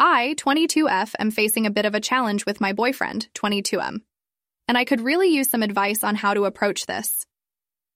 I, 22F, am facing a bit of a challenge with my boyfriend, 22M. And I could really use some advice on how to approach this.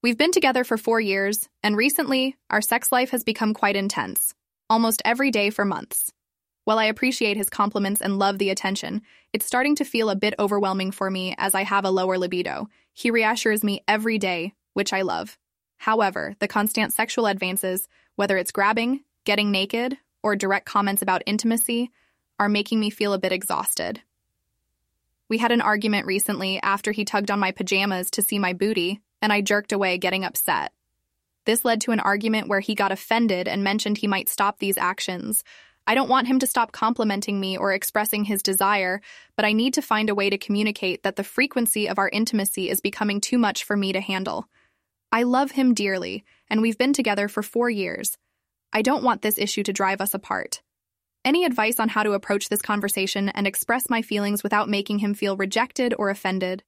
We've been together for four years, and recently, our sex life has become quite intense, almost every day for months. While I appreciate his compliments and love the attention, it's starting to feel a bit overwhelming for me as I have a lower libido. He reassures me every day, which I love. However, the constant sexual advances, whether it's grabbing, getting naked, or direct comments about intimacy, are making me feel a bit exhausted. We had an argument recently after he tugged on my pajamas to see my booty, and I jerked away, getting upset. This led to an argument where he got offended and mentioned he might stop these actions. I don't want him to stop complimenting me or expressing his desire, but I need to find a way to communicate that the frequency of our intimacy is becoming too much for me to handle. I love him dearly, and we've been together for four years. I don't want this issue to drive us apart. Any advice on how to approach this conversation and express my feelings without making him feel rejected or offended?